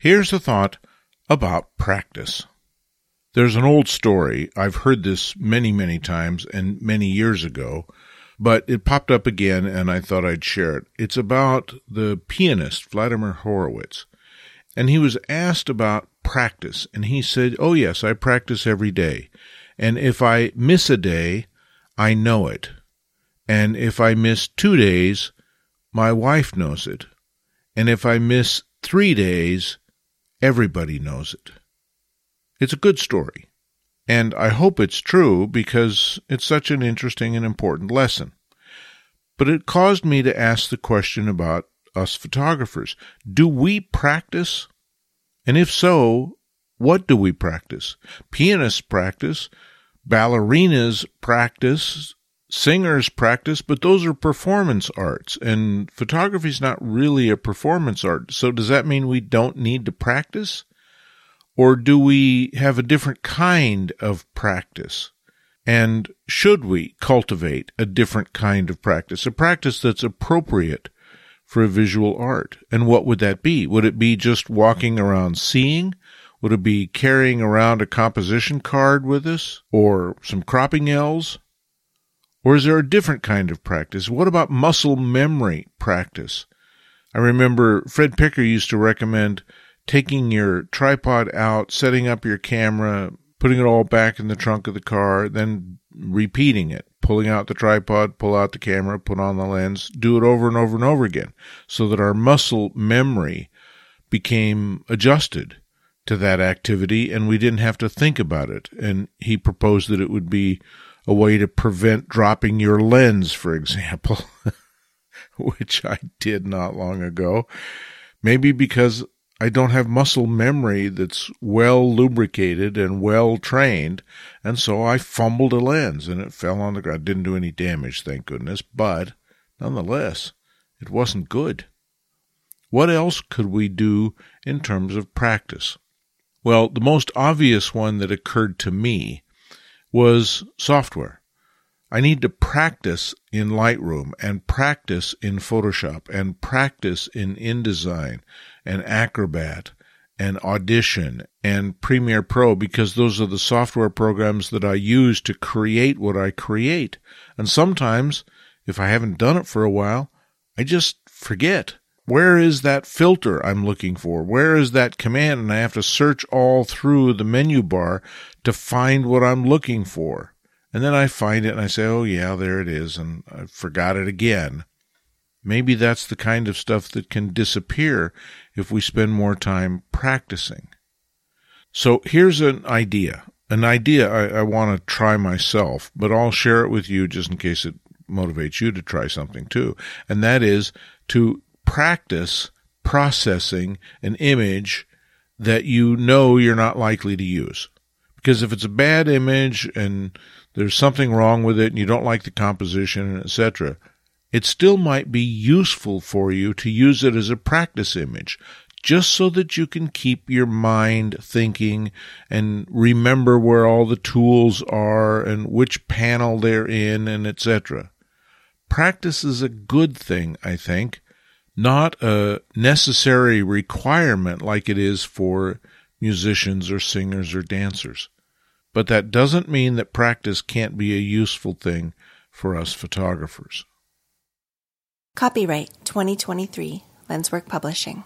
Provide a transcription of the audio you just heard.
Here's a thought about practice. There's an old story. I've heard this many, many times and many years ago, but it popped up again and I thought I'd share it. It's about the pianist Vladimir Horowitz. And he was asked about practice and he said, Oh yes, I practice every day. And if I miss a day, I know it. And if I miss two days, my wife knows it. And if I miss three days, everybody knows it. It's a good story. And I hope it's true because it's such an interesting and important lesson. But it caused me to ask the question about us photographers. Do we practice? And if so, what do we practice? Pianists practice, ballerinas practice, singers practice, but those are performance arts, and photography is not really a performance art. So does that mean we don't need to practice? Or do we have a different kind of practice? And should we cultivate a different kind of practice, a practice that's appropriate for a visual art? And what would that be? Would it be just walking around seeing? Would it be carrying around a composition card with us or some cropping L's? Or is there a different kind of practice? What about muscle memory practice? I remember Fred Picker used to recommend taking your tripod out, setting up your camera, putting it all back in the trunk of the car, then repeating it, pulling out the tripod, pull out the camera, put on the lens, do it over and over and over again so that our muscle memory became adjusted to that activity and we didn't have to think about it. And he proposed that it would be a way to prevent dropping your lens, for example, which I did not long ago. Maybe because I don't have muscle memory that's well lubricated and well trained. And so I fumbled a lens and it fell on the ground. Didn't do any damage, thank goodness. But nonetheless, it wasn't good. What else could we do in terms of practice? Well, the most obvious one that occurred to me was software. I need to practice in Lightroom and practice in Photoshop and practice in InDesign and Acrobat and Audition and Premiere Pro because those are the software programs that I use to create what I create. And sometimes, if I haven't done it for a while, I just forget. Where is that filter I'm looking for? Where is that command? And I have to search all through the menu bar to find what I'm looking for. And then I find it and I say, oh, yeah, there it is. And I forgot it again. Maybe that's the kind of stuff that can disappear if we spend more time practicing. So here's an idea, an idea I, I want to try myself, but I'll share it with you just in case it motivates you to try something too. And that is to practice processing an image that you know you're not likely to use. Because if it's a bad image and there's something wrong with it and you don't like the composition, etc., it still might be useful for you to use it as a practice image, just so that you can keep your mind thinking and remember where all the tools are and which panel they're in and etc. Practice is a good thing, I think, not a necessary requirement like it is for musicians or singers or dancers. But that doesn't mean that practice can't be a useful thing for us photographers. Copyright 2023 Lenswork Publishing.